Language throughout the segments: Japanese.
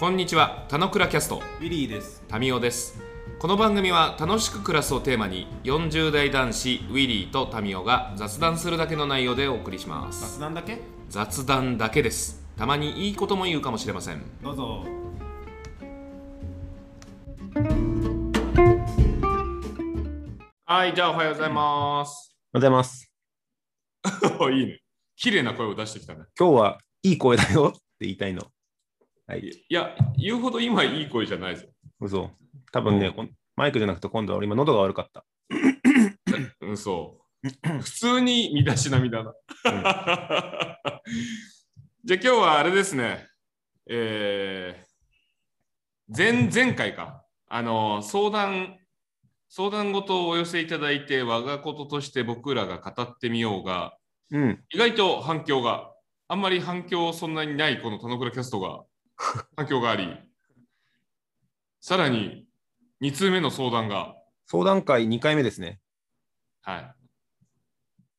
こんにちは、たのくらキャスト、ウィリーです。タミオです。この番組は楽しく暮らすをテーマに、40代男子ウィリーとタミオが雑談するだけの内容でお送りします。雑談だけ？雑談だけです。たまにいいことも言うかもしれません。どうぞ。はい、じゃあおはようございます。おはようございます。いいね。綺麗な声を出してきたね。今日はいい声だよって言いたいの。はい。いや、言うほど今いい声じゃないぞ。嘘。多分ね、うんマイクじゃなくて今度は俺今喉が悪かった。うん、そう。普通に身だしなみだな。じゃあ今日はあれですね。えー、前前回か。あの、相談、相談事をお寄せいただいて、我がこととして僕らが語ってみようが、うん。意外と反響が、あんまり反響そんなにないこの田之倉キャストが 反響があり、さらに2通目の相談が、相談会2回目ですね。はい。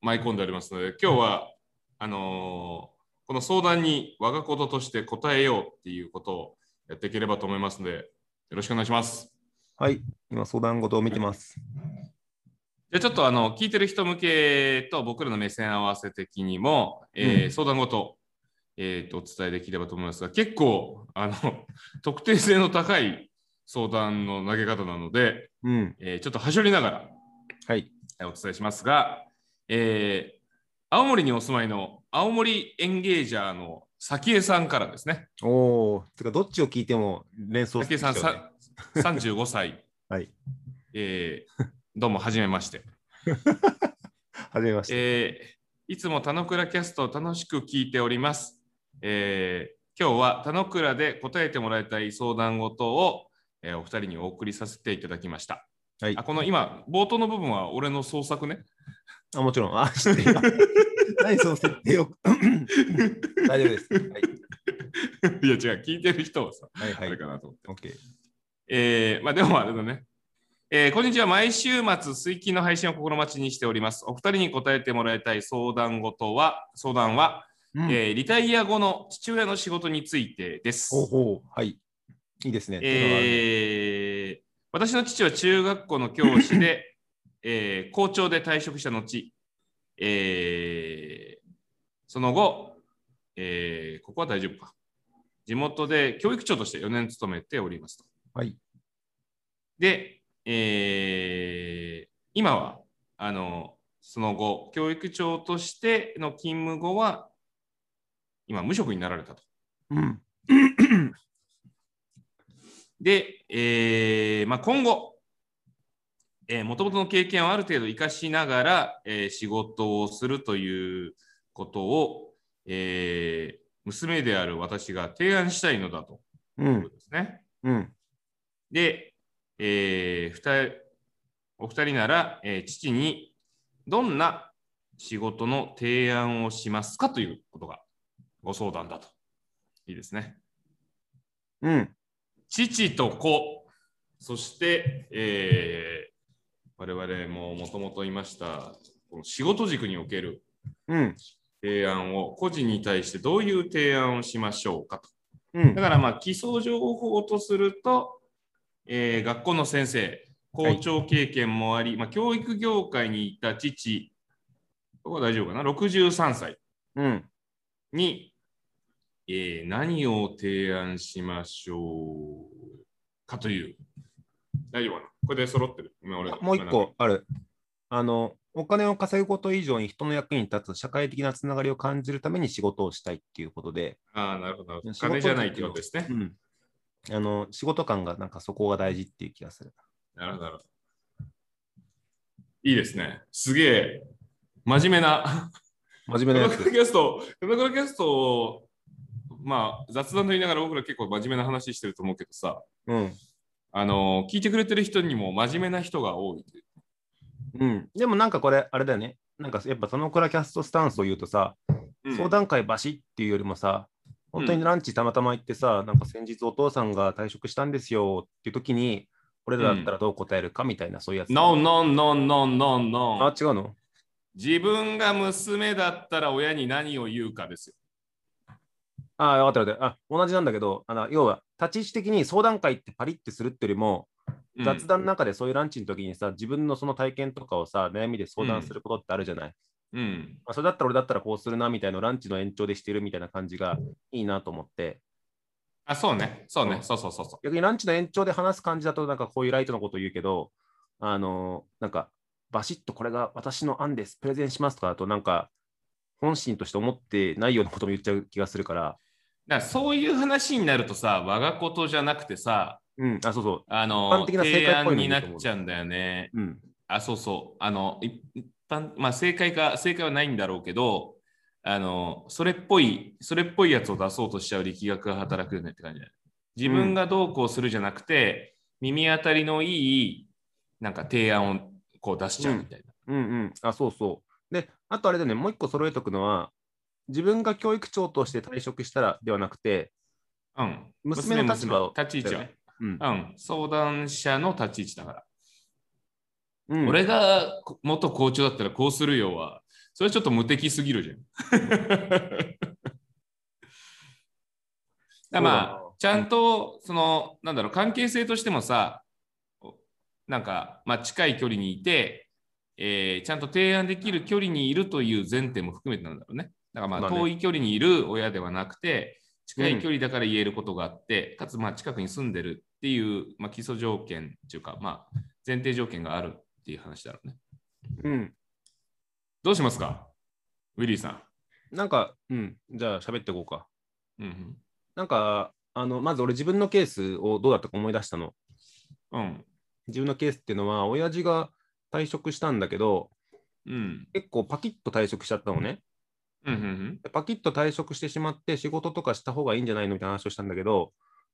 舞い込んでありますので、今日は、あのーこの相談に我がこととして答えようっていうことをやっていければと思いますので、よろしくお願いします。はい。今相談事を見てます。じゃあちょっとあの聞いてる人向けと僕らの目線合わせ的にも、えーうん相談事、えーとお伝えできればと思いますが、結構あの 特定性の高い相談の投げ方なので、うん。えーちょっとはしょりながらはい。えーお伝えしますが、えー青森にお住まいの青森エンゲージャーの早江さんからですね。おー。てか、どっちを聞いても連想早江さんしちゃうねさ35歳、はい。えーどうもはじめまして。はじめまして。えーいつも田之倉キャストを楽しく聞いております。えー今日は田之倉で答えてもらいたい相談事を、えーお二人にお送りさせていただきました。はいあ。この今、冒頭の部分は俺の創作ね。あ、もちろん。あ、知ってるよ。何その設定を。大丈夫です。はい。いや違う、聞いてる人はさ、はいはいあれ。かなと思って。オッケー。えーまあでもあれだね。えーこんにちは。毎週末、水金の配信を心待ちにしております。お二人に答えてもらいたい相談事は、相談は、うんえーリタイア後の父親の仕事についてです。はい。いいですね。えー私の父は中学校の教師で、えー校長で退職した後、えーその後、えーここは大丈夫か。地元で教育長として4年勤めておりますと。はい。で、えー今はあのその後、教育長としての勤務後は、今、無職になられたと。うん。で、えーまあ、今後、もともとの経験をある程度生かしながら、えー仕事をするということを、えー娘である私が提案したいのだとういうんこ。とですね。うん。で、えーお二人なら、えー父にどんな仕事の提案をしますかということがご相談だと。いいですね。うん。父と子、そして、えー我々ももともと言いました、この仕事軸におけるうん。提案を、個人に対してどういう提案をしましょうかと。うんだ。から、まあ、基礎情報とすると、えー学校の先生、校長経験もあり、まあ、教育業界にいた父、ここは大丈夫かな、63歳うん。に、えー何を提案しましょうかという。大丈夫かな?これで揃ってる。もう一個ある。あの、お金を稼ぐこと以上に人の役に立つ社会的なつながりを感じるために仕事をしたいっていうことで、ああ、なるほど。金じゃないってことですねう。ん。あの、仕事感がなんかそこが大事っていう気がする。なるほど。いいですね。すげえ、真面目な。真面目なやつ田中。キャスト、田中キャストを、まあ、雑談と言いながら僕ら結構真面目な話してると思うけどさ、うん。あの聞いてくれてる人にも真面目な人が多い。うん。でもなんかこれ、あれだよね。なんかやっぱそのくらいキャストスタンスを言うとさ、うん相談会バシッっていうよりもさ、本当にランチたまたま行ってさ、なんか先日お父さんが退職したんですよっていう時に、俺らだったらどう答えるかみたいな、そういうやつ。No, no, no, no, no, あ no.、違うの？自分が娘だったら親に何を言うかですよ。ああ、分かった分かった。あ、同じなんだけど、あの要は、立ち位置的に相談会ってパリってするってよりも、うん雑談の中でそういうランチの時にさ、自分のその体験とかをさ、悩みで相談することってあるじゃない。うん。まあ、それだったら俺だったらこうするなみたいなランチの延長でしてるみたいな感じがいいなと思って、あ、そうね。そうね。うんそうそうそうそう。逆にランチの延長で話す感じだと、なんかこういうライトのことを言うけど、あのーなんか、バシッとこれが私の案です、プレゼンしますとかだと、なんか、本心として思ってないようなことも言っちゃう気がするから、だそういう話になるとさ、我がことじゃなくてさ、うん、あ、そうそう、あの一般的な正提解っぽい案になっちゃうんだよね。うん、あ、そうそう。あの、い一般、まあ正解か、正解はないんだろうけど、あの、それっぽい、それっぽいやつを出そうとしちゃう力学が働くよねって感じだよね。自分がどうこうするじゃなくて、耳当たりのいい、なんか提案をこう出しちゃうみたいな。うん、うん、あ、そうそう。で、あとあれだね、もう一個揃えとくのは、自分が教育長として退職したらではなくて、うん。娘の立場を娘立ち位置はね。うんうん。相談者の立ち位置だから。うん、俺が元校長だったらこうするよは、それちょっと無敵すぎるじゃん。だまあちゃんと、その、なんだろう、関係性としてもさ、なんか、まあ、近い距離にいて、えーちゃんと提案できる距離にいるという前提も含めてなんだろうね。だからまあ、遠い距離にいる親ではなくて、近い距離だから言えることがあって、かつまあ近くに住んでるっていう、まあ、基礎条件っていうか、まあ、前提条件があるっていう話だろうね。うん、どうしますか？ウィリーさん。なんか、うん、じゃあ喋っていこうか。うんなんか、あの、まず俺自分のケースをどうだったか思い出したの。うん。うん。自分のケースっていうのは、親父が退職したんだけど、うん。結構パキッと退職しちゃったのね。うん。うん。でパキッと退職してしまって、仕事とかした方がいいんじゃないのみたいな話をしたんだけど、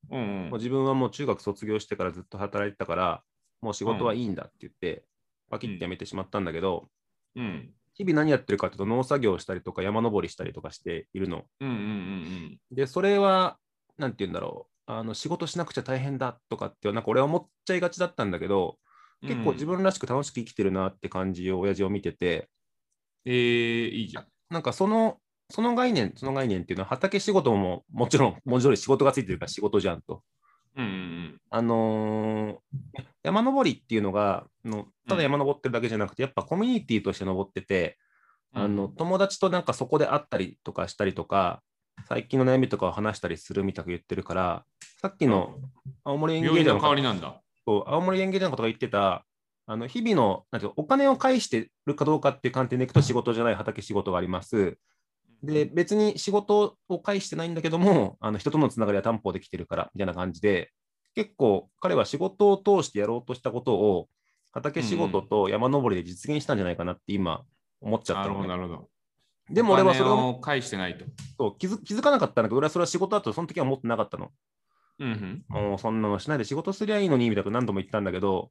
うん。うん自分はもう中学卒業してからずっと働いてたから、もう仕事はいいんだって言って、パキッと辞めてしまったんだけど、うん。日々何やってるかっていうと、農作業をしたりとか山登りしたりとかしているの。うん。うん。うん。で、それは、なんて言うんだろう、あの仕事しなくちゃ大変だとかって、なんか俺は思っちゃいがちだったんだけど、結構自分らしく楽しく生きてるなって感じを親父を見てて、えー、いいじゃん。なんかその、その概念、その概念っていうのは畑仕事ももちろん文字通り仕事がついてるから仕事じゃんと。うん。うん。あのー山登りっていうのがあの、ただ山登ってるだけじゃなくて、やっぱコミュニティとして登ってて、うん。あの友達となんかそこで会ったりとかしたりとか、最近の悩みとかを話したりするみたく言ってるから、さっきの青森園芸場の病院の代わりなんだ。そう青森園芸のことが言ってた、あの日々のなんていうのお金を返してるかどうかっていう観点でいくと仕事じゃない畑仕事があります。で、別に仕事を返してないんだけども、あの人とのつながりは担保できてるからみたいな感じで、結構彼は仕事を通してやろうとしたことを畑仕事と山登りで実現したんじゃないかなって今思っちゃっなるほど、たのね、なるほど。でも俺はそれを返してないと。そう気づ気づかなかったんだけど、俺はそれは仕事だとその時は思ってなかったの。うん。もうそんなのしないで仕事すりゃいいのにみたいな何度も言ったんだけど、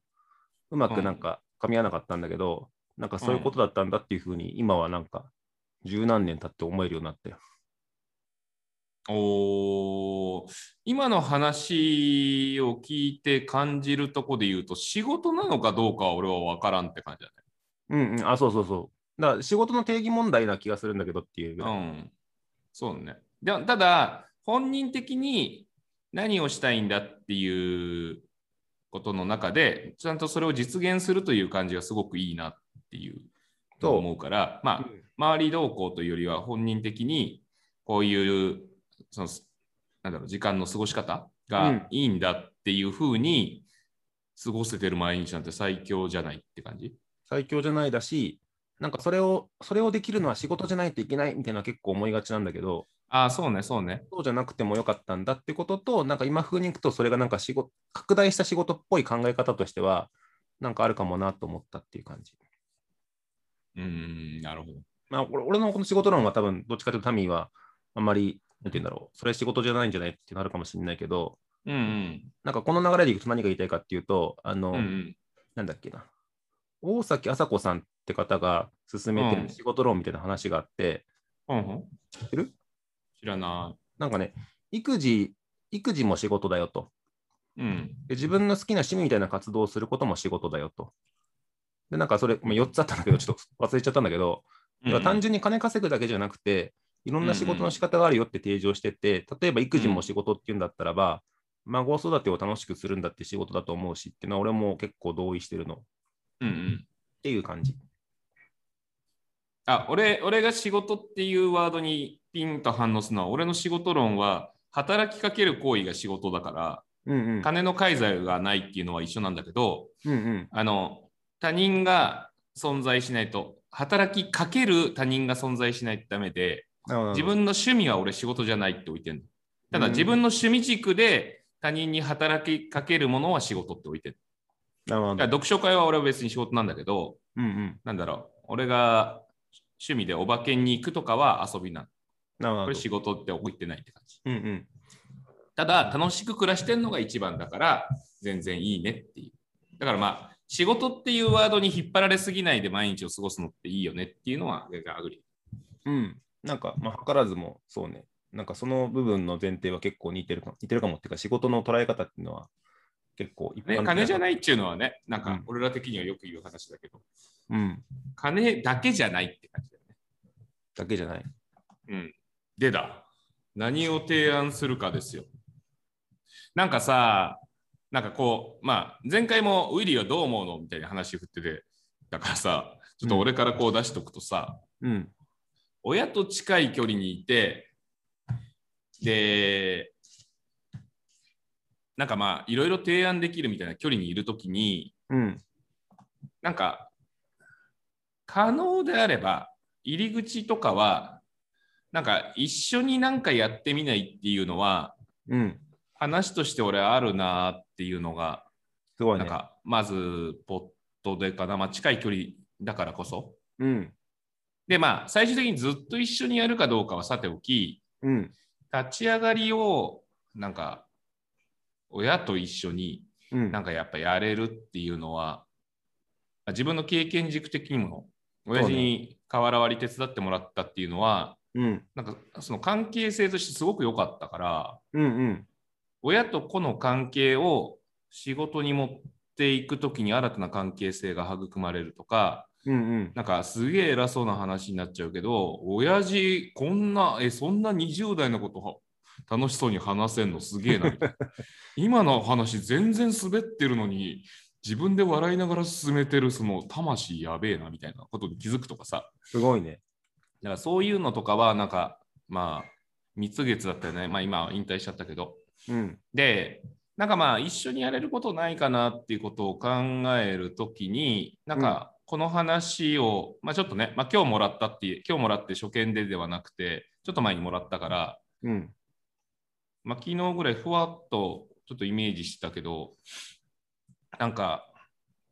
うまくなんか噛み合わなかったんだけど、なんかそういうことだったんだっていうふうに、今はなんか十何年経って思えるようになったよ。おー今の話を聞いて感じるとこで言うと、仕事なのかどうかは俺は分からんって感じだうんうん、あ、そうそうそう。だから仕事の定義問題な気がするんだけどっていう。うん。そうね。でただ、本人的に何をしたいんだっていうことの中で、ちゃんとそれを実現するという感じがすごくいいなっていうそう思うから、まあ、うん。周り動向というよりは本人的にこういうそのなんだろう時間の過ごし方うん。がいいんだっていうふうに過ごせてる毎日なんて最強じゃないって感じ？最強じゃないだし、なんかそれを、それをできるのは仕事じゃないといけないみたいな結構思いがちなんだけど、ああ、そうね、そうね。そうじゃなくてもよかったんだってことと、なんか今風にいくと、それがなんか仕事、拡大した仕事っぽい考え方としては、なんかあるかもなと思ったっていう感じ。うーん、なるほど。まあ、俺俺のこの仕事論は多分、どっちかというとタミーは、あんまり、なんて言うんだろう、それ仕事じゃないんじゃないってなるかもしれないけど、うんうん。なんかこの流れでいくと何が言いたいかっていうと、あの、うんうん、なんだっけな、大崎麻子さんって方が進めてうんる仕事論みたいな話があって、うんうん。知ってる？知らななんかね、育児、育児も仕事だよと。い。うん。で自分の好きな趣味みたいな活動をすることも仕事だよと。で、なんかそれ、まあ、4つあったんだけど、ちょっと忘れちゃったんだけど、だから単純に金稼ぐだけじゃなくて、いろんな仕事の仕方があるよって提示をしてて、例えば育児も仕事っていうんだったらば、孫育てを楽しくするんだって仕事だと思うしっていうのは俺も結構同意してるのっうんうん。ていう感じ。あ、俺、俺が仕事っていうワードにピンと反応するのは、俺の仕事論は、働きかける行為が仕事だから、うんうん。金の介在がないっていうのは一緒なんだけど、うんうん。あの、他人が存在しないと、働きかける他人が存在しないとダメで、自分の趣味は俺仕事じゃないって置いてるの。ただうん自分の趣味軸で他人に働きかけるものは仕事って置いてる。なるほど。読書会は俺は別に仕事なんだけど、うんうん。なんだろう、俺が趣味でお化けに行くとかは遊びなの。これ。仕事って置いてないって感じ。うんうん。ただ楽しく暮らしてるのが一番だから全然いいねっていう。だからまあ仕事っていうワードに引っ張られすぎないで毎日を過ごすのっていいよねっていうのはアグリ。うん。なんか、まあ、図らずもそうね。なんかその部分の前提は結構似てるか似てるかもっていうか、仕事の捉え方っていうのは結構一ね、金じゃい。ないっていうのはね、なんかうん俺ら的にはよく言う話だけど、うん。金だけじゃないって感じだよね。だけじゃない？うん。でだ。何を提案するかですよ。なんかさ、なんかこう、まあ、前回もウィリーはどう思うのみたいな話振ってて、だからさ、ちょっと俺からこう出しとくとさ、うん。親と近い距離にいて、で、なんかまあ、いろいろ提案できるみたいな距離にいるときに、うん。なんか、可能であれば、入り口とかは、なんか一緒になんかやってみないっていうのは、うん。話として俺あるなっていうのが、すごいね。なんか、まず、ポットでかな、まあ、近い距離だからこそ。うん。で、まあ、最終的にずっと一緒にやるかどうかはさておき、うん。立ち上がりを、なんか、親と一緒にうん。なんかやっぱやれるっていうのは、自分の経験軸的にも、親父に瓦割り手伝ってもらったっていうのは、うん。なんかその関係性としてすごく良かったから、うん。うん。親と子の関係を仕事に持っていくときに新たな関係性が育まれるとか、うん。うん。なんかすげえ偉そうな話になっちゃうけど、親父、こんな、え、そんな20代のこと楽しそうに話せんのすげえなみたいな。今の話全然滑ってるのに、自分で笑いながら進めてるその魂やべえなみたいなことに気づくとかさ。すごいね。だからそういうのとかは、なんか、まあ、蜜月だったよね。まあ今は引退しちゃったけど。うん。で、なんかまあ一緒にやれることないかなっていうことを考えるときに、なんかこの話を、まあちょっとね、まあ今日もらったっていう、今日もらって初見でではなくて、ちょっと前にもらったから、うん。まあ昨日ぐらいふわっとちょっとイメージしたけど、なんか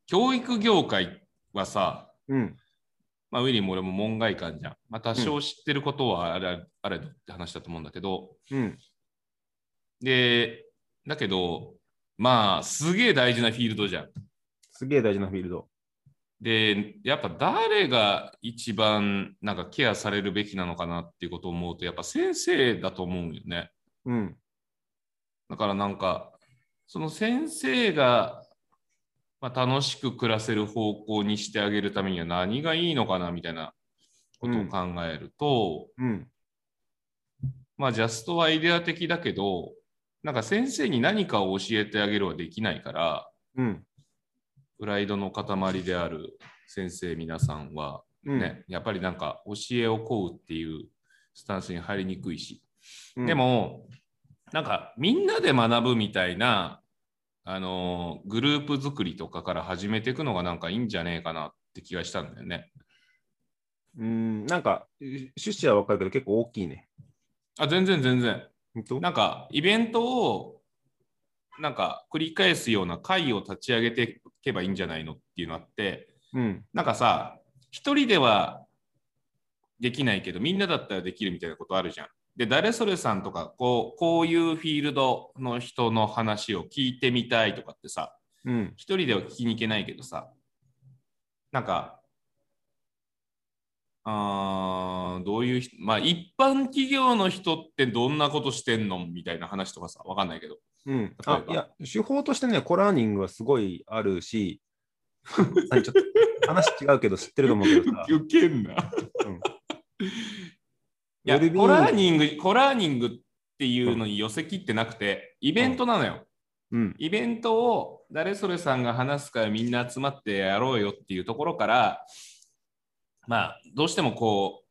教育業界はさ、うん。まあ、ウィリーも俺も門外漢じゃん。まあ多少知ってることはあれ,、あれどって話だと思うんだけど、うん。で、だけど、まあすげえ大事なフィールドじゃん。すげえ大事なフィールド。で、やっぱ誰が一番なんかケアされるべきなのかなっていうことを思うと、やっぱ先生だと思うよね。うん。だからなんか、その先生が、まあ、楽しく暮らせる方向にしてあげるためには何がいいのかなみたいなことを考えると、うん。まあジャストはアイデア的だけど、なんか先生に何かを教えてあげるはできないから、うん。プライドの塊である先生皆さんは、うん。ね、やっぱりなんか教えを請うっていうスタンスに入りにくいし、うんで、もなんかみんなで学ぶみたいな、あのーグループ作りとかから始めていくのがなんかいいんじゃねえかなって気がしたんだよね。うん。なんか、趣旨はわかるけど結構大きいね。あ全然全然。なんかイベントをなんか繰り返すような会を立ち上げていけばいいんじゃないのっていうのあって、うん。なんかさ、一人ではできないけど、みんなだったらできるみたいなことあるじゃん。で、誰それさんとか、こう、こういうフィールドの人の話を聞いてみたいとかってさ、うん。一人では聞きに行けないけどさ、なんか、あーどういう人、まあ一般企業の人ってどんなことしてんのみたいな話とかさ、わかんないけど。うん。あいや、手法としてね、コラーニングはすごいあるし、何ちょっと話違うけど知ってると思うけどさ、ウケんな。うんいや、 co-learning、co-learning っていうのに寄せ切ってなくて、イベントなのよ。うん。イベントを誰それさんが話すからみんな集まってやろうよっていうところから、まあ、どうしてもこう、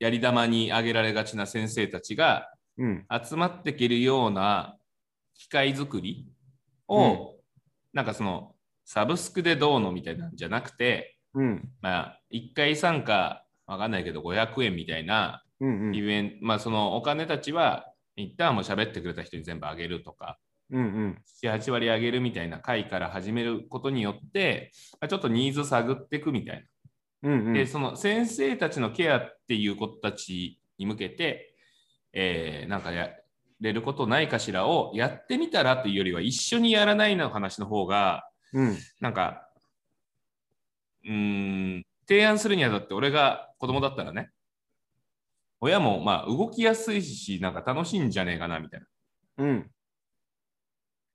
やり玉に挙げられがちな先生たちがうん。集まっていけるような機械作りを、なんかその、サブスクでどうのみたいなんじゃなくて、うん。まあ、1回参加、わかんないけど500円みたいなうん。イベント、まあそのお金たちは、一旦もう喋ってくれた人に全部あげるとか、うん。うん。7、8割上げるみたいな回から始めることによって、まあちょっとニーズ探っていくみたいうん。な。で、その先生たちのケアっていう子たちに向けて、えーなんかやれることないかしらをやってみたらというよりは、一緒にやらないの話の方が、うん。なんか、うーん、提案するにあたって、俺が子供だったらね、親もまあ動きやすいし、なんか楽しいんじゃねえかなみたいな。うん。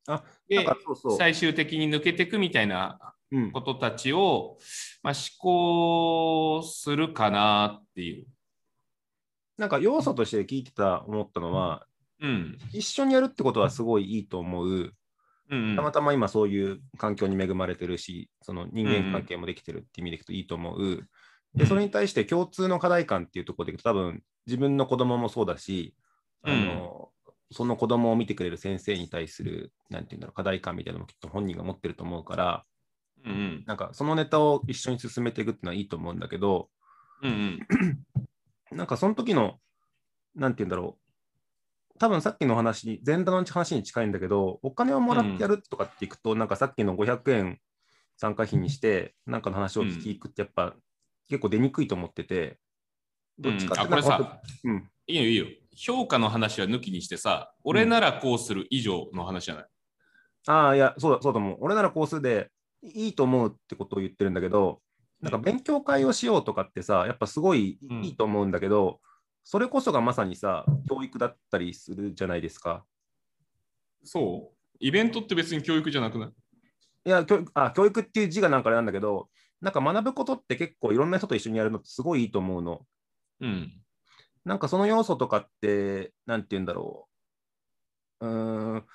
なんでか、そうそう。最終的に抜けていくみたいなうん。ことたちを、まあ、思考するかなっていう。なんか要素として聞いてた思ったのは、うん。一緒にやるってことはすごいいいと思う。うんうんたまたま今そういう環境に恵まれてるし、その人間関係もできてるって意味でいくといいと思う。で、それに対して共通の課題感っていうところでいくと、多分自分の子供もそうだし、あの、その子供を見てくれる先生に対する、なんていうんだろう、課題感みたいなのもきっと本人が持ってると思うから、うんうん。なんかそのネタを一緒に進めていくっていうのはいいと思うんだけど、うんうん。なんかその時の、なんて言うんだろう、多分さっきの話、前段の話に近いんだけど、お金をもらってやるとかっていくと、なんかさっきの500円参加費にして、なんかの話を聞きくって、やっぱ、結構出にくいと思ってて、どっちかってうんあこれさうん、いいよいいよ。評価の話は抜きにしてさ、俺ならこうする以上の話じゃない？ああ、いや、そうだ、そうだもん。俺ならコースでいいと思うってことを言ってるんだけど、なんか勉強会をしようとかってさ、やっぱすごいうんいいと思うんだけど、それこそがまさにさ、教育だったりするじゃないですか。そう？イベントって別に教育じゃなくない？いや教育あ、教育っていう字がなんかあれなんだけど、なんか学ぶことって結構いろんな人と一緒にやるのってすごいいいと思うの。うん。なんかその要素とかって、なんて言うんだろう。うーん、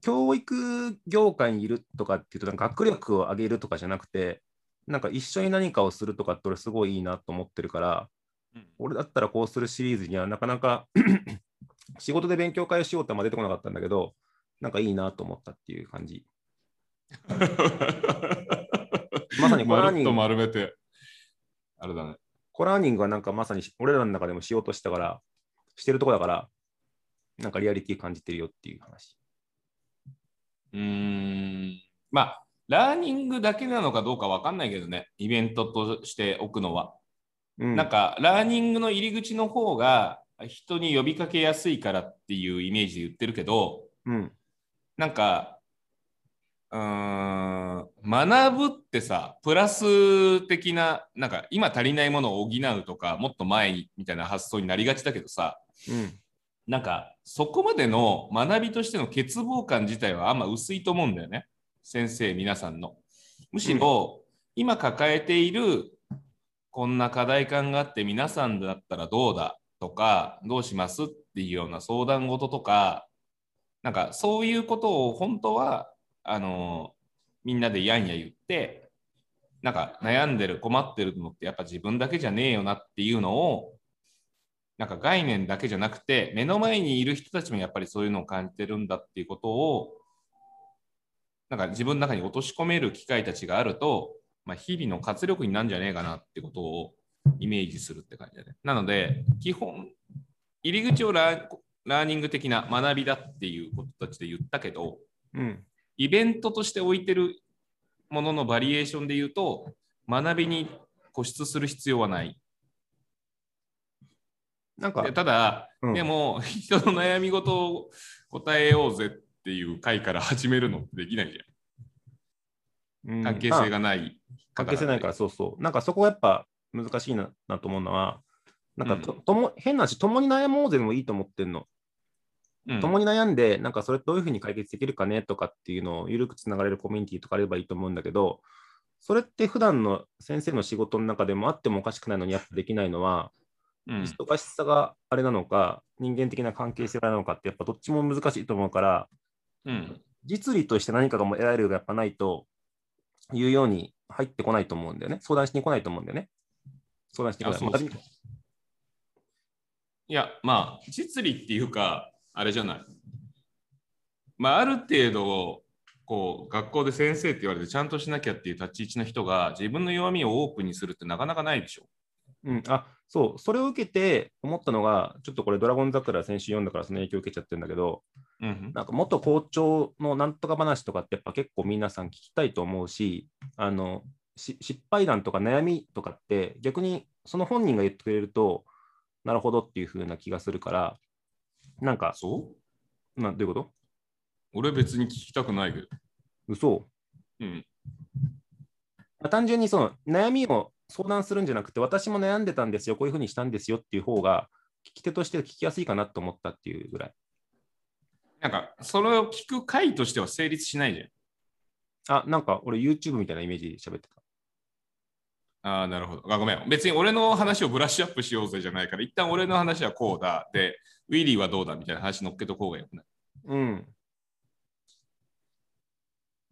教育業界にいるとかっていうと、なんか学力を上げるとかじゃなくて、なんか一緒に何かをするとかって俺すごいいいなと思ってるから、俺だったらこうするシリーズにはなかなか 仕事で勉強会をしようってあんま出てこなかったんだけど、なんかいいなと思ったっていう感じ。まさにコラーニングまるっと丸めて。あれだね。コラーニングはなんかまさに俺らの中でもしようとしたから、してるとこだから、なんかリアリティ感じてるよっていう話。うーん。まあ、ラーニングだけなのかどうかわかんないけどね、イベントとしておくのは。うん、なんか、ラーニングの入り口の方が人に呼びかけやすいからっていうイメージで言ってるけど、うん、なんか、うーん、学ぶってさ、プラス的な、なんか今足りないものを補うとか、もっと前にみたいな発想になりがちだけどさ、うん、なんかそこまでの学びとしての欠乏感自体はあんま薄いと思うんだよね。先生皆さんの。むしろ、今抱えているこんな課題感があって皆さんだったらどうだとかどうしますっていうような相談事とかなんかそういうことを本当はあのみんなでやんや言ってなんか悩んでる困ってるのってやっぱ自分だけじゃねえよなっていうのをなんか概念だけじゃなくて目の前にいる人たちもやっぱりそういうのを感じてるんだっていうことをなんか自分の中に落とし込める機会たちがあると、まあ、日々の活力になるんじゃねえかなってことをイメージするって感じだね。なので基本入り口をラーラーニング的な学びだっていうことたちで言ったけどうん、イベントとして置いてるもののバリエーションで言うと学びに固執する必要はない。なんかで、ただ、うんでも人の悩み事を答えようぜっていう回から始めるのってできないじゃん。関係性ががない。関係性ないから、そうそう。なんかそこはやっぱ難しいななと思うのは、なんかと、うんとも変な話、共に悩もうぜでもいいと思ってんの。うん共に悩んで、なんかそれどういうふうに解決できるかねとかっていうのを緩くつながれるコミュニティとかあればいいと思うんだけど、それって普段の先生の仕事の中でもあってもおかしくないのにやっぱできないのは、うん忙しさがあれなのか、人間的な関係性なのかって、やっぱどっちも難しいと思うから、うん実利として何かがも得られるがやっぱないというように入ってこないと思うんだよね。相談しに来ないと思うんだよね。相談してこない。いや、まあ、実利っていうか、あれじゃない。まあ、ある程度、こう、学校で先生って言われてちゃんとしなきゃっていう立ち位置の人が自分の弱みをオープンにするってなかなかないでしょ。うん、あそう、それを受けて思ったのが、ちょっとこれ、ドラゴン桜先週読んだからその影響を受けちゃってるんだけど、うんなんか元校長のなんとか話とかってやっぱ結構皆さん聞きたいと思うし、あのし失敗談とか悩みとかって逆にその本人が言ってくれると、なるほどっていう風な気がするから、なんか、そう？などういうこと？俺別に聞きたくないけど。嘘うん。まあ単純にその悩みを相談するんじゃなくて、私も悩んでたんですよ、こういうふうにしたんですよっていう方が、聞き手として聞きやすいかなと思ったっていうぐらい。なんか、それを聞く回としては成立しないじゃん。あ、なんか俺 YouTube みたいなイメージで喋ってた。ああ、なるほど。あごめん。別に俺の話をブラッシュアップしようぜじゃないから、一旦俺の話はこうだ。で、ウィリーはどうだみたいな話乗っけとこうがよくない？うん。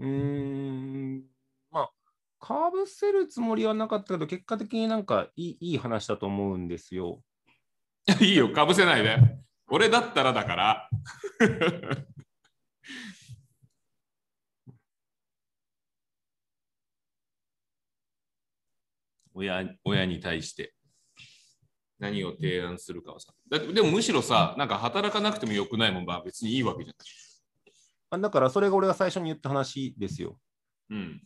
うーん。まあ、かぶせるつもりはなかったけど、結果的になんかいいいい話だと思うんですよ。いいよ、かぶせないで。俺だったらだから。親親に対して何を提案するかはさ。だってでもむしろさ、なんか働かなくてもよくないもんは別にいいわけじゃあだからそれが俺が最初に言った話ですよ。ない。うん。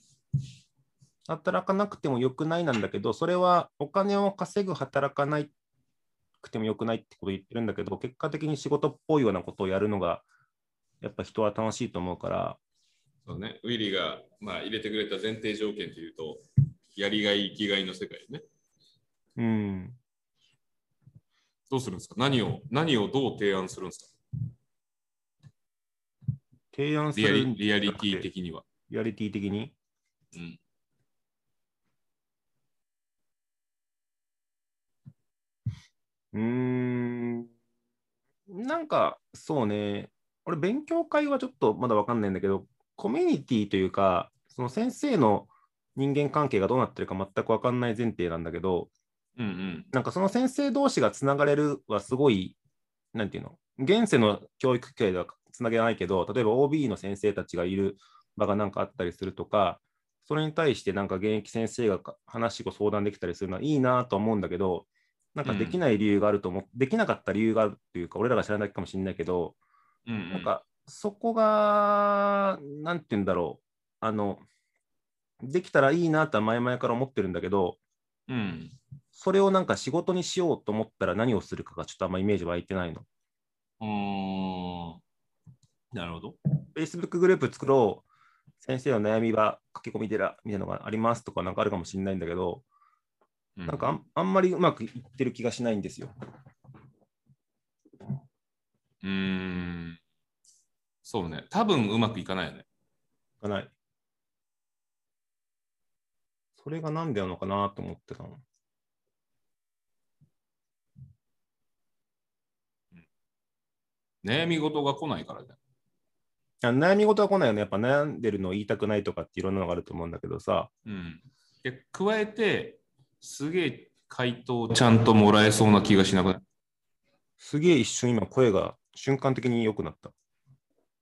働かなくてもよくないなんだけど、それはお金を稼ぐ働かないくてもよくないってことを言ってるんだけど、結果的に仕事っぽいようなことをやるのが、やっぱ人は楽しいと思うから、そうね。ウィリーが、まあ、入れてくれた前提条件というと、やりがい、生きがいの世界ね。うん。どうするんですか？何を、何をどう提案するんですか？提案すリアリアリティ的には。リアリティ的に？うん。うーん。なんか、そうね。俺、勉強会はちょっとまだわかんないんだけど、コミュニティというか、その先生の人間関係がどうなってるか全くわかんない前提なんだけど、うんうん。なんかその先生同士がつながれるはすごい、なんていうの、現世の教育機会ではつなげないけど、例えば OB の先生たちがいる場がなんかあったりするとか、それに対してなんか現役先生がか話を相談できたりするのはいいなと思うんだけど、なんかできない理由があると思う、できなかった理由があるっていうか、俺らが知らないかもしれないけど、うんうん、なんかそこが、なんていうんだろう、あの、できたらいいなとは前々から思ってるんだけど、うん。それをなんか仕事にしようと思ったら何をするかがちょっとあんまイメージ湧いてないの。うーん。なるほど。Facebook グループ作ろう、先生の悩みは駆け込み寺みたいなのがありますとかなんかあるかもしれないんだけど、うなんかあんあんまりうまくいってる気がしないんですよ。うーん。そうね。多分うまくいかないよね。がない。それがなんでなのかなと思ってたの。悩み事が来ないからね。あ悩み事は来ないよね。やっぱ悩んでるのを言いたくないとかっていろんなのがあると思うんだけどさ、うん。で、加えて、すげえ回答ちゃんともらえそうな気がしなくないすげえ一瞬今声が瞬間的に良くなった。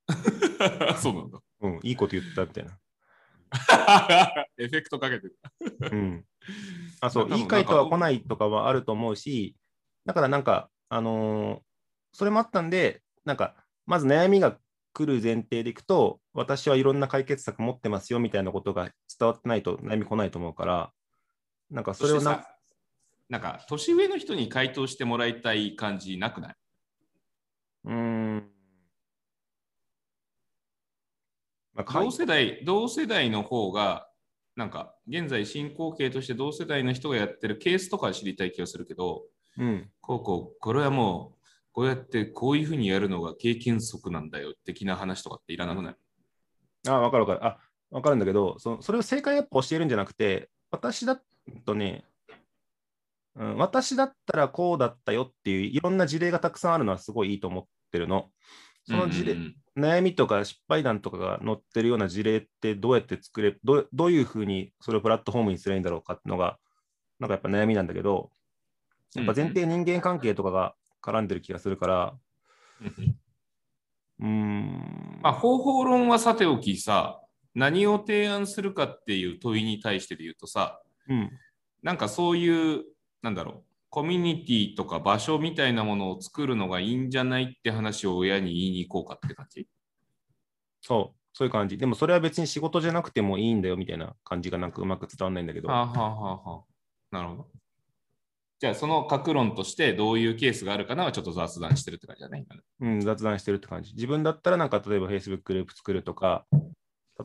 そうなんだ。うん、いいこと言ったみたいな。エフェクトかけてる。うん。あ、そう、いい回答は来ないとかはあると思うし、だからなんか、あのーそれもあったんで、なんか、まず悩みが来る前提でいくと、私はいろんな解決策持ってますよみたいなことが伝わってないと悩み来ないと思うから、なんかそれをな、なんか年上の人に回答してもらいたい感じなくない？うーん。まあ、同世代、同世代の方が、なんか現在進行形として同世代の人がやってるケースとかは知りたい気がするけど、うん。こうこう、これはもう、こうやってこういうふうにやるのが経験則なんだよ的な話とかっていらなくない？あ、わかるわかる。あ、わかるんだけど、そそれを正解やっぱ教えるんじゃなくて、私だとね、うん、私だったらこうだったよっていういろんな事例がたくさんあるのはすごいいいと思ってるの。その事例、うんうん。悩みとか失敗談とかが載ってるような事例ってどうやって作れどうどういうふうにそれをプラットフォームにすればいいんだろうかっていうのが、なんかやっぱ悩みなんだけど、やっぱ前提人間関係とかが絡んでる気がするから、うんうーん、まあ、方法論はさておきさ、何を提案するかっていう問いに対してで言うとさ、うん、なんかそういう、なんだろう、コミュニティとか場所みたいなものを作るのがいいんじゃないって話を親に言いに行こうかって感じ？そう、そういう感じ。でもそれは別に仕事じゃなくてもいいんだよみたいな感じがなんかうまく伝わんないんだけど、はあ、はあはあはあ、なるほど。じゃあ、その格論としてどういうケースがあるかなはちょっと雑談してるって感じだね。今ねうん、雑談してるって感じ。自分だったらなんか例えば Facebook グループ作るとか、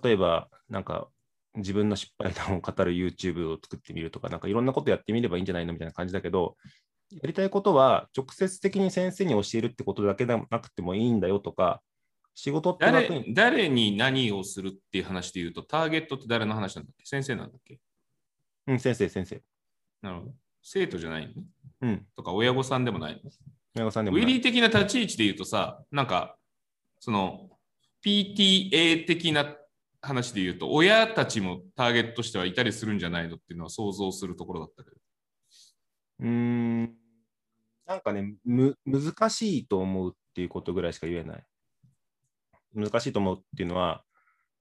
例えばなんか自分の失敗談を語る YouTube を作ってみるとか、なんかいろんなことやってみればいいんじゃないのみたいな感じだけど、やりたいことは直接的に先生に教えるってことだけでなくてもいいんだよとか、仕事って楽誰に誰に何をするっていう話で言うと、ターゲットって誰の話なんだっけ？先生なんだっけ？うん、先生、先生。なるほど。生徒じゃないの？うん、とか親御さんでもないの？宮川さんでもない。ウィリー的な立ち位置で言うとさ、なんか、その PTA 的な話で言うと、親たちもターゲットとしてはいたりするんじゃないのっていうのは想像するところだったけど。うーん、なんかねむ、難しいと思うっていうことぐらいしか言えない。難しいと思うっていうのは、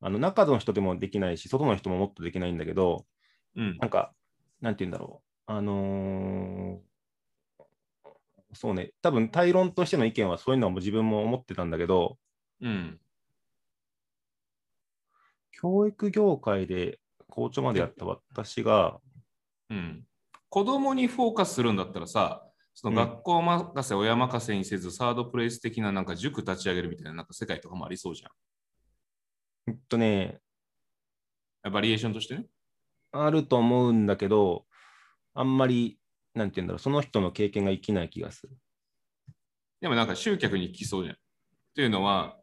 あの中の人でもできないし、外の人ももっとできないんだけど、うんなんか、なんて言うんだろう。あのーそうね、多分対論としての意見はそういうのはもう自分も思ってたんだけど、うん。教育業界で校長までやった私が、うん。子供にフォーカスするんだったらさ、その学校任せ、親任せにせず、サードプレイス的ななんか塾立ち上げるみたいななんか世界とかもありそうじゃえっとね、ん。バリエーションとしてね。あると思うんだけど、あんまり、なんて言うんだろう、その人の経験が生きない気がする。でもなんか集客に効きそうじゃん。っていうのは、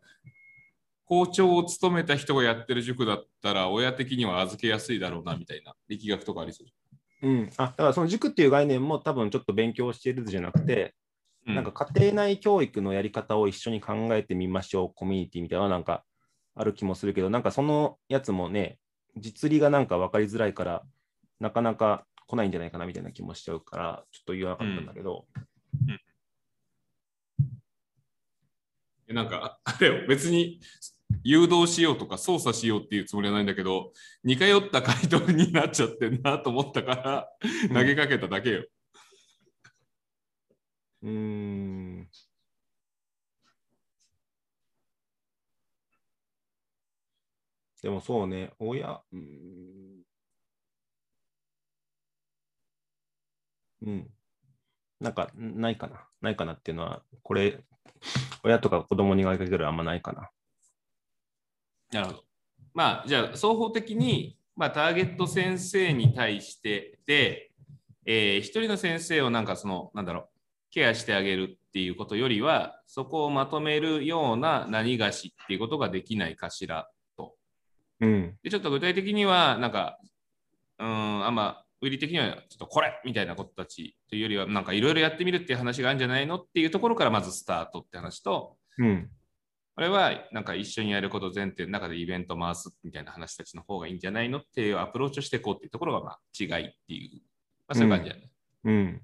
校長を務めた人がやってる塾だったら、親的には預けやすいだろうなみたいな力学とかありそうじうん、あだからその塾っていう概念も多分ちょっと勉強しているじゃなくて、ゃん。なんか家庭内教育のやり方を一緒に考えてみましょう、コミュニティみたいななんかある気もするけど、なんかそのやつもね、実利がなんか分かりづらいから、なかなか来ないんじゃないかなみたいな気もしちゃうから、ちょっと言わなかったんだけど、うん。なんか、あれよ、別に誘導しようとか操作しようっていうつもりはないんだけど、似通った回答になっちゃってんなと思ったから、投げかけただけよ。うーん。でもそうね、親、うーん。うん。なんか、ないかな。ないかなっていうのは、これ、親とか子供に言われかけるあんまないかな。なるほど。まあ、じゃあ、双方的に、まあ、ターゲット先生に対してで、えー一人の先生をなんかその、なんだろう、ケアしてあげるっていうことよりは、そこをまとめるような何がしっていうことができないかしらと。うん。で、ちょっと具体的には、なんか、うーん、あんま、売り的には、ちょっとこれみたいなことたちというよりは、なんかいろいろやってみるっていう話があるんじゃないのっていうところからまずスタートって話と、うん。これはなんか一緒にやること前提の中でイベント回すみたいな話たちの方がいいんじゃないのっていうアプローチをしていこうっていうところがまあ違いっていう、まあ、そういう感じだね。うん。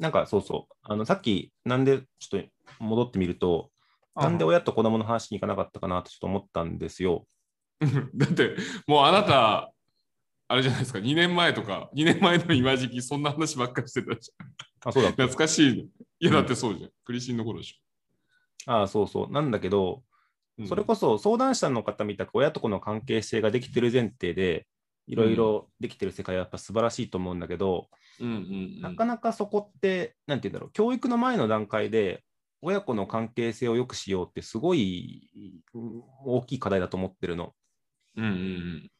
なんかそうそう。あの、さっき、なんで、ちょっと戻ってみると、なんで親と子供の話に行かなかったかなってちょっと思ったんですよ。だってもうあなた、あれじゃないですか、2年前とか、2年前の今時期、そんな話ばっかりしてたじあ、そうだゃん。懐かしいの。いや、だってそうじゃん。クリシンの頃でしああ、そうそう。なんだけど、それこそ相談者の方みたく親と子の関係性ができてる前提で、いろいろできてる世界はやっぱ素晴らしいと思うんだけど、うんうんうんなかなかそこって、なんて言うんだろう、教育の前の段階で、親子の関係性を良くしようって、すごいうん大きい課題だと思ってるの。うんうん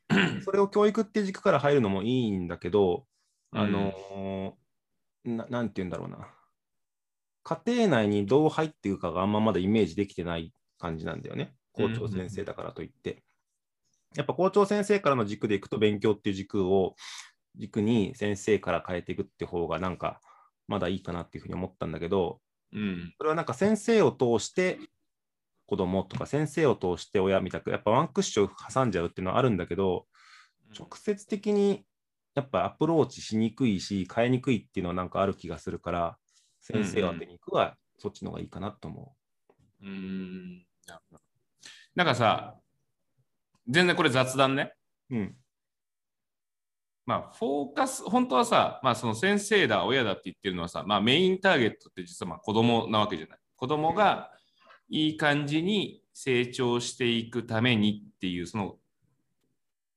それを教育って軸から入るのもいいんだけど、うんあのーな、なんて言うんだろうな。家庭内にどう入っていくかがあんままだイメージできてない感じなんだよね。校長先生だからといって。やっぱ校長先生からの軸でいくと勉強っていう軸を軸に先生から変えていくって方がなんかまだいいかなっていうふうに思ったんだけど、うん。それはなんか先生を通して子供とか先生を通して親みたく、やっぱワンクッション挟んじゃうっていうのはあるんだけど、直接的にやっぱアプローチしにくいし、変えにくいっていうのはなんかある気がするから、先生を当てに行くはそっちの方がいいかなと思うーん。なんかさ、全然これ雑談ね。う。うん。まあ、フォーカス、本当はさ、まあ、その先生だ、親だって言ってるのはさ、まあ、メインターゲットって実はまあ子供なわけじゃない。子供がいい感じに成長していくためにっていう、その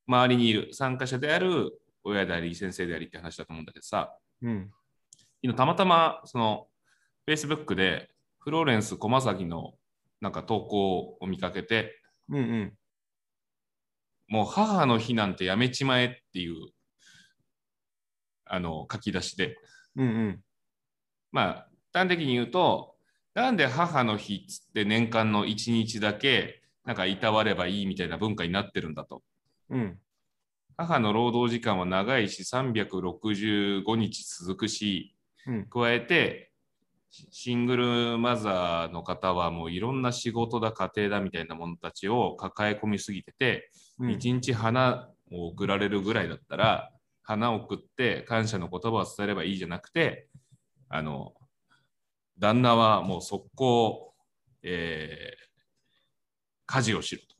周りにいる参加者である親であり、先生でありって話だと思うんだけどさ、うん。昨日たまたまその Facebook でフローレンス駒崎のなんか投稿を見かけて、うんうん。もう母の日なんてやめちまえっていうあの書き出しで、うんうん。まあ端的に言うと、なんで母の日っつって年間の1日だけなんかいたわればいいみたいな文化になってるんだと。うん。母の労働時間は長いし365日続くし、うん。加えてシシングルマザーの方はもういろんな仕事だ家庭だみたいなものたちを抱え込みすぎてて、うん一日花を送られるぐらいだったら花を送って感謝の言葉を伝えればいいじゃなくてあの旦那はもう速攻、えー家事をしろと。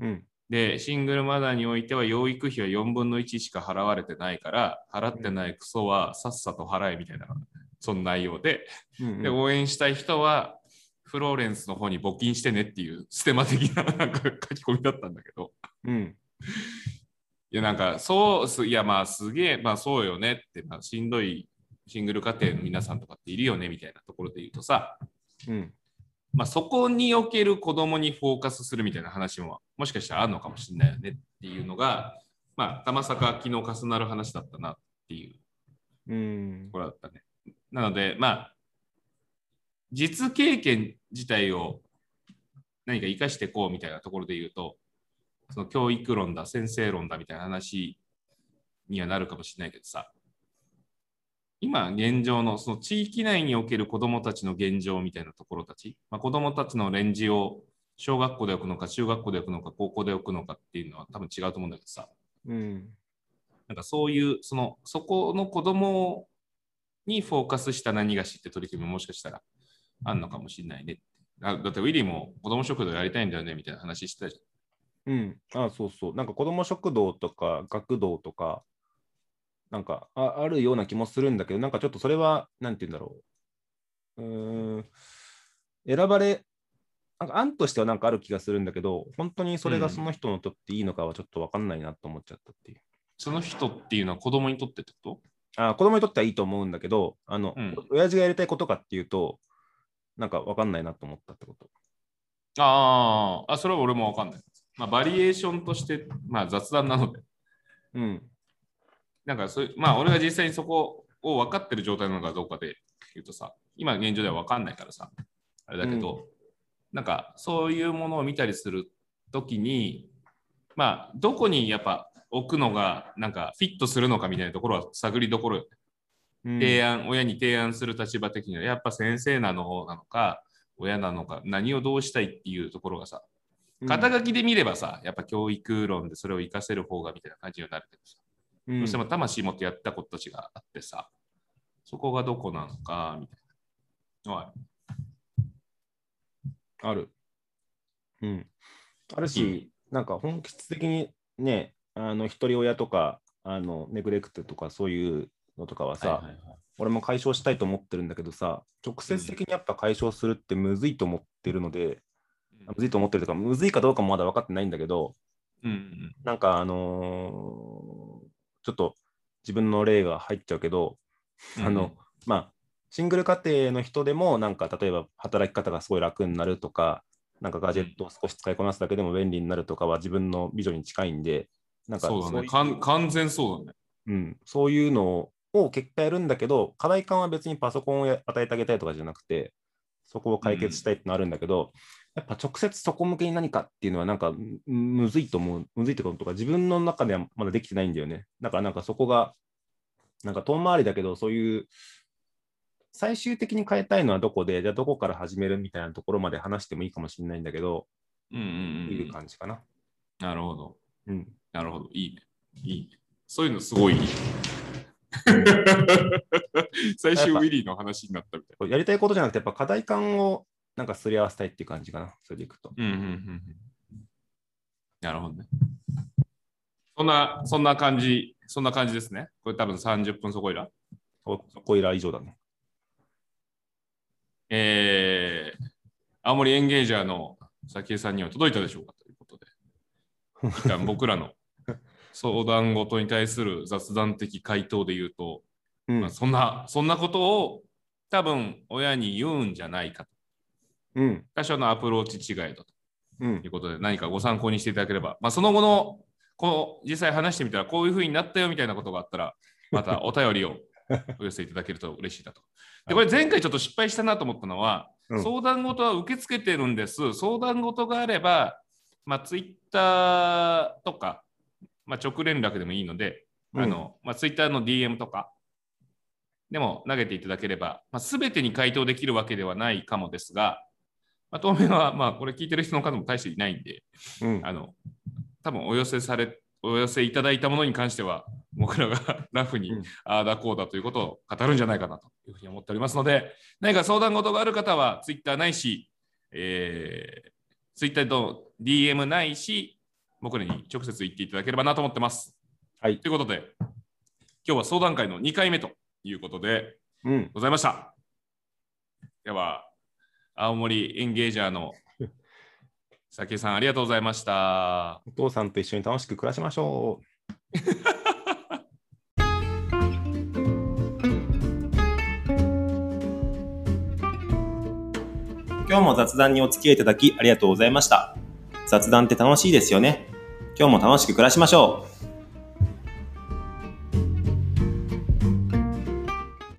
うん。で、シングルマザーにおいては養育費は4分の1しか払われてないから、払ってないクソはさっさと払えみたいな、その内容で、うんで、応援したい人は、フローレンスの方に募金してねっていうステマ的ななんか書き込みだったんだけど、うん。いや、なんか、そうす、いや、まあ、すげえ、まあ、そうよねって、まあ、しんどいシングル家庭の皆さんとかっているよねみたいなところで言うとさ、うん。まあ、そこにおける子供にフォーカスするみたいな話ももしかしたらあるのかもしれないよねっていうのが、まあ、たまさか昨日重なる話だったなっていううんと。ころだったね。なので、まあ、実経験自体を何か生かしていこうみたいなところで言うと、その教育論だ、先生論だみたいな話にはなるかもしれないけどさ、今現状のその地域内における子どもたちの現状みたいなところたち、まあ、子どもたちのレンジを小学校で置くのか中学校で置くのか高校で置くのかっていうのは多分違うと思うんだけどさ、うん。なんかそういうそのそこの子どもにフォーカスした何がしって取り組みももしかしたらあんのかもしれないねだってウィリーも子ども食堂やりたいんだよねみたいな話してたじうん。あそうそう。なんか子ども食堂とか学童とか、なんかああるような気もするんだけど、なんかちょっとそれは、なんて言うんだろう。うーん。選ばれ、なんか案としてはなんかある気がするんだけど、本当にそれがその人にとっていいのかはちょっと分かんないなと思っちゃったっていう。その人っていうのは子供にとってってこあ子供にとってはいいと思うんだけど、あの、うん親父がやりたいことかっていうと、なんか分かんないなと思ったってこと。とあーあ、それは俺もわかんない。まあ、バリエーションとして、まあ、雑談なので、うん。なんかそういう、まあ、俺が実際にそこを分かってる状態なのかどうかで言うとさ、今現状では分かんないからさ、あれだけど、なんかそういうものを見たりするときに、まあ、どこにやっぱ置くのが、なんかフィットするのかみたいなところは探りどころよ、うん。提案、親に提案する立場的には、やっぱ先生なのなのか、親なのか、何をどうしたいっていうところがさ、肩書きで見ればさ、やっぱ教育論でそれを活かせる方がみたいな感じになるけどさ、うんどうしても魂持ってやったことたちがあってさ、そこがどこなのか、みたいな。のはある。ある。うん。あるし、なんか本質的にね、あの、一人親とか、あの、ネグレクトとかそういうのとかはさ、はいはいはい。俺も解消したいと思ってるんだけどさ、直接的にやっぱ解消するってむずいと思ってるので、むずいと思ってるとか、むずいかどうかもまだ分かってないんだけど、うんうん。なんかあのーちょっと自分の例が入っちゃうけど、うんあの、まあ、シングル家庭の人でも、なんか例えば働き方がすごい楽になるとか、なんかガジェットを少し使いこなすだけでも便利になるとかは自分のビジョンに近いんで、なんかそうだね。完全そうだね。うん、そういうのを結果やるんだけど、課題感は別にパソコンをや与えてあげたいとかじゃなくて、そこを解決したいってのあるんだけど、やっぱ直接そこ向けに何かっていうのはなんかむむずいと思う、むずいってこととか自分の中ではまだできてないんだよね。だからなんかそこが、なんか遠回りだけど、そういう最終的に変えたいのはどこで、じゃあどこから始めるみたいなところまで話してもいいかもしれないんだけど、うんうんうんいう感じかな。なるほど。うん。なるほど。いいね。いいね。そういうのすごいいい。最終ウィリーの話になったみたいこれやりたいことじゃなくて、やっぱ課題感をなんかすり合わせたいっていう感じかな。それでいくと。な。うんうんうんうん。なるほどね。そんな、そんな感じ、そんな感じですね。これ多分30分そこいら。おそこいら以上だね。えー、青森エンゲージャーの早紀江さんには届いたでしょうかということで、一旦僕らの 相談事に対する雑談的回答で言うと、うんまあ、そんな、そんなことを多分親に言うんじゃないかと。うん。多少のアプローチ違いだとうんい。うことで、何かご参考にしていただければ、まあ、その後の、この実際話してみたら、こういうふうになったよみたいなことがあったら、また お便りをお寄せいただけると嬉しいなと。で、これ前回ちょっと失敗したなと思ったのは、うん相談事は受け付けてるんです。相談事があれば、まあ、ツイッターとか、まあ、直連絡でもいいので、あのまあ、ツイッターの DM とかでも投げていただければ、まあ、全てに回答できるわけではないかもですが、まあ、当面は、まあ、これ聞いてる人の方も大していないんで、うん。あの多分お寄せされ、お寄せいただいたものに関しては、僕らが ラフにうんああだこうだということを語るんじゃないかなというふうに思っておりますので、何か相談事がある方は、ツイッターないし、えー、ツイッターと DM ないし、僕らに直接言っていただければなと思ってます。はいということで、今日は相談会の2回目ということでうん。ございました。では、青森エンゲージャーの佐木さん、ありがとうございました。お父さんと一緒に楽しく暮らしましょ 今日も雑談にお付き合いいただきありがとうございました。雑談って楽しいですよね。今日も楽しく暮らしましょう。